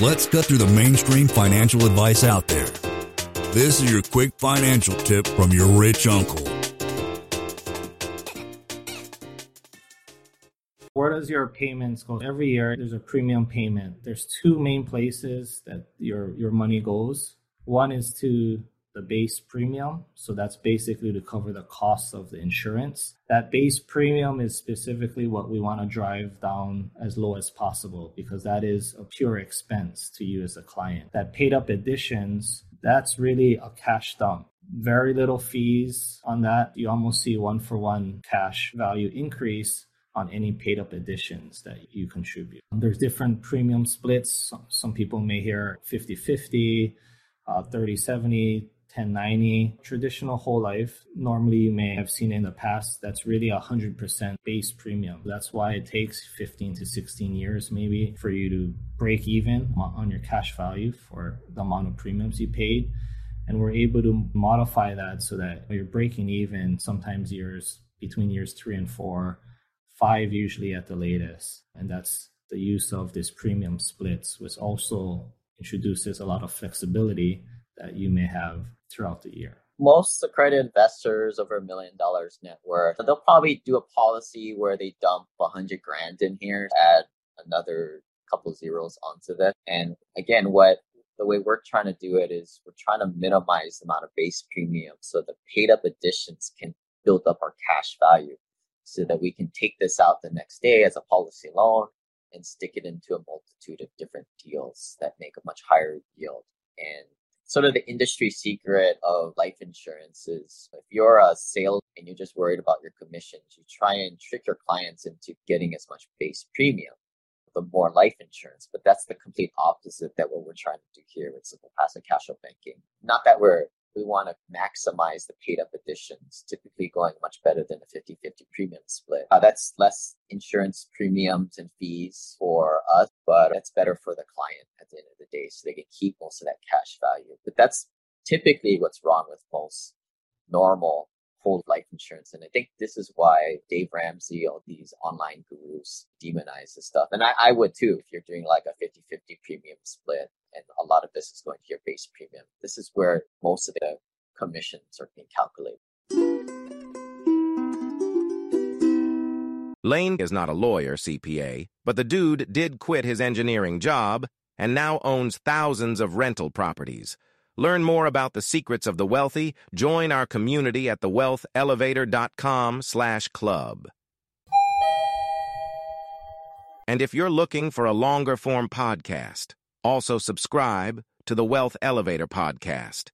Let's cut through the mainstream financial advice out there. This is your quick financial tip from your rich uncle. Where does your payments go? Every year there's a premium payment. There's two main places that your your money goes. One is to the base premium. So that's basically to cover the cost of the insurance. That base premium is specifically what we want to drive down as low as possible because that is a pure expense to you as a client. That paid up additions, that's really a cash dump. Very little fees on that. You almost see one for one cash value increase on any paid up additions that you contribute. There's different premium splits. Some, people may hear 50 50, uh, 30 70, 1090 traditional whole life. Normally you may have seen in the past that's really a 100% base premium. That's why it takes 15 to 16 years maybe for you to break even on your cash value for the amount of premiums you paid. And we're able to modify that so that you're breaking even sometimes years between years three and four five usually at the latest. And that's the use of this premium splits which also introduces a lot of flexibility that you may have throughout the year? Most accredited investors over a million dollars net worth, they'll probably do a policy where they dump a hundred grand in here, add another couple zeros onto that. And again, what the way we're trying to do it is we're trying to minimize the amount of base premium so the paid up additions can build up our cash value so that we can take this out the next day as a policy loan and stick it into a multitude of different deals that make a much higher yield. And sort of the industry secret of life insurance is if you're a sales and you're just worried about your commissions, you try and trick your clients into getting as much base premium, the more life insurance. But that's the complete opposite that what we're trying to do here with simple passive cash flow banking. Not that we're we want to maximize the paid up additions, typically going much better than a 50 50 premium split. Uh, that's less insurance premiums and fees for us, but it's better for the client at the end of the day. So they can keep most of that cash value. But that's typically what's wrong with most normal whole life insurance. And I think this is why Dave Ramsey, all these online gurus demonize this stuff. And I, I would too, if you're doing like a 50 50 premium split and a lot of this is going to your base premium. This is where most of the commissions are being calculated. Lane is not a lawyer, CPA, but the dude did quit his engineering job and now owns thousands of rental properties. Learn more about the secrets of the wealthy. Join our community at thewealthelevator.com slash club. And if you're looking for a longer form podcast, also subscribe to the Wealth Elevator podcast.